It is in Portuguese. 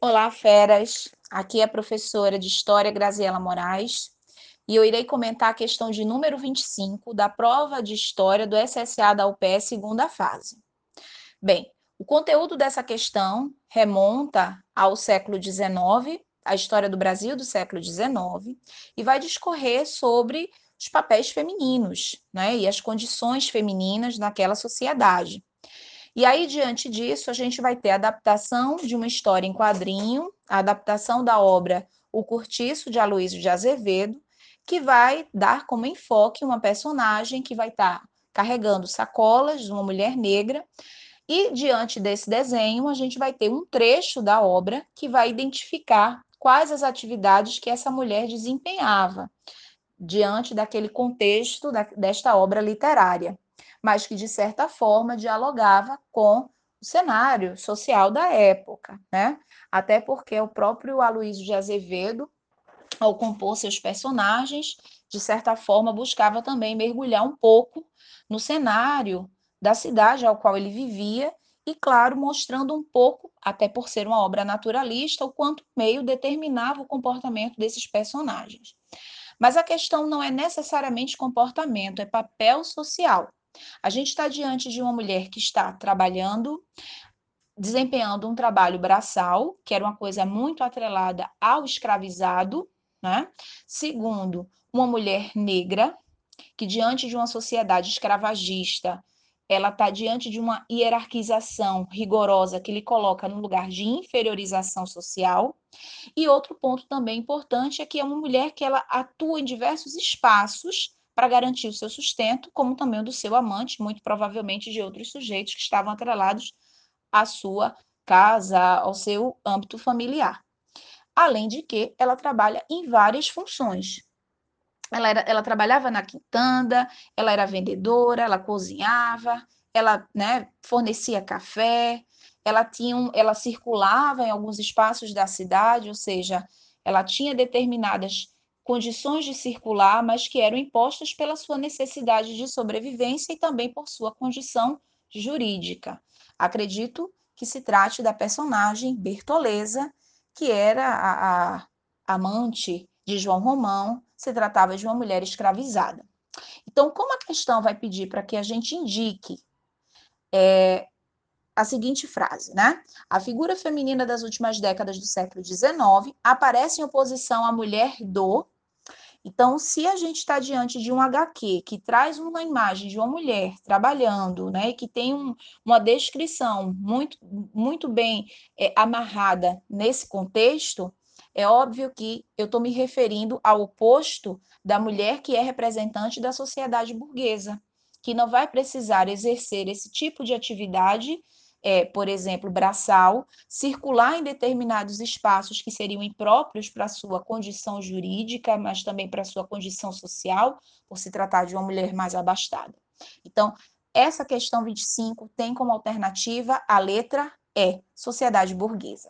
Olá, feras! Aqui é a professora de História Graziela Moraes e eu irei comentar a questão de número 25 da prova de História do SSA da UPE, segunda fase. Bem, o conteúdo dessa questão remonta ao século XIX, a história do Brasil do século XIX, e vai discorrer sobre os papéis femininos né, e as condições femininas naquela sociedade. E aí, diante disso, a gente vai ter a adaptação de uma história em quadrinho, a adaptação da obra O Curtiço, de Aloysio de Azevedo, que vai dar como enfoque uma personagem que vai estar tá carregando sacolas de uma mulher negra, e diante desse desenho, a gente vai ter um trecho da obra que vai identificar quais as atividades que essa mulher desempenhava diante daquele contexto da, desta obra literária mas que, de certa forma, dialogava com o cenário social da época, né? Até porque o próprio Aloysio de Azevedo, ao compor seus personagens, de certa forma, buscava também mergulhar um pouco no cenário da cidade ao qual ele vivia e, claro, mostrando um pouco, até por ser uma obra naturalista, o quanto o meio determinava o comportamento desses personagens. Mas a questão não é necessariamente comportamento, é papel social. A gente está diante de uma mulher que está trabalhando, desempenhando um trabalho braçal, que era uma coisa muito atrelada ao escravizado, né? Segundo, uma mulher negra, que diante de uma sociedade escravagista, ela está diante de uma hierarquização rigorosa que lhe coloca no lugar de inferiorização social. E outro ponto também importante é que é uma mulher que ela atua em diversos espaços para garantir o seu sustento, como também o do seu amante, muito provavelmente de outros sujeitos que estavam atrelados à sua casa, ao seu âmbito familiar. Além de que ela trabalha em várias funções. Ela, era, ela trabalhava na quintanda, ela era vendedora, ela cozinhava, ela né, fornecia café, ela tinha um, ela circulava em alguns espaços da cidade, ou seja, ela tinha determinadas condições de circular, mas que eram impostas pela sua necessidade de sobrevivência e também por sua condição jurídica. Acredito que se trate da personagem Bertoleza, que era a, a amante de João Romão, se tratava de uma mulher escravizada. Então, como a questão vai pedir para que a gente indique é, a seguinte frase, né? A figura feminina das últimas décadas do século XIX aparece em oposição à mulher do então, se a gente está diante de um HQ que traz uma imagem de uma mulher trabalhando, né, que tem um, uma descrição muito, muito bem é, amarrada nesse contexto, é óbvio que eu estou me referindo ao oposto da mulher que é representante da sociedade burguesa, que não vai precisar exercer esse tipo de atividade é, por exemplo, braçal, circular em determinados espaços que seriam impróprios para sua condição jurídica, mas também para sua condição social, por se tratar de uma mulher mais abastada. Então, essa questão 25 tem como alternativa a letra E, sociedade burguesa.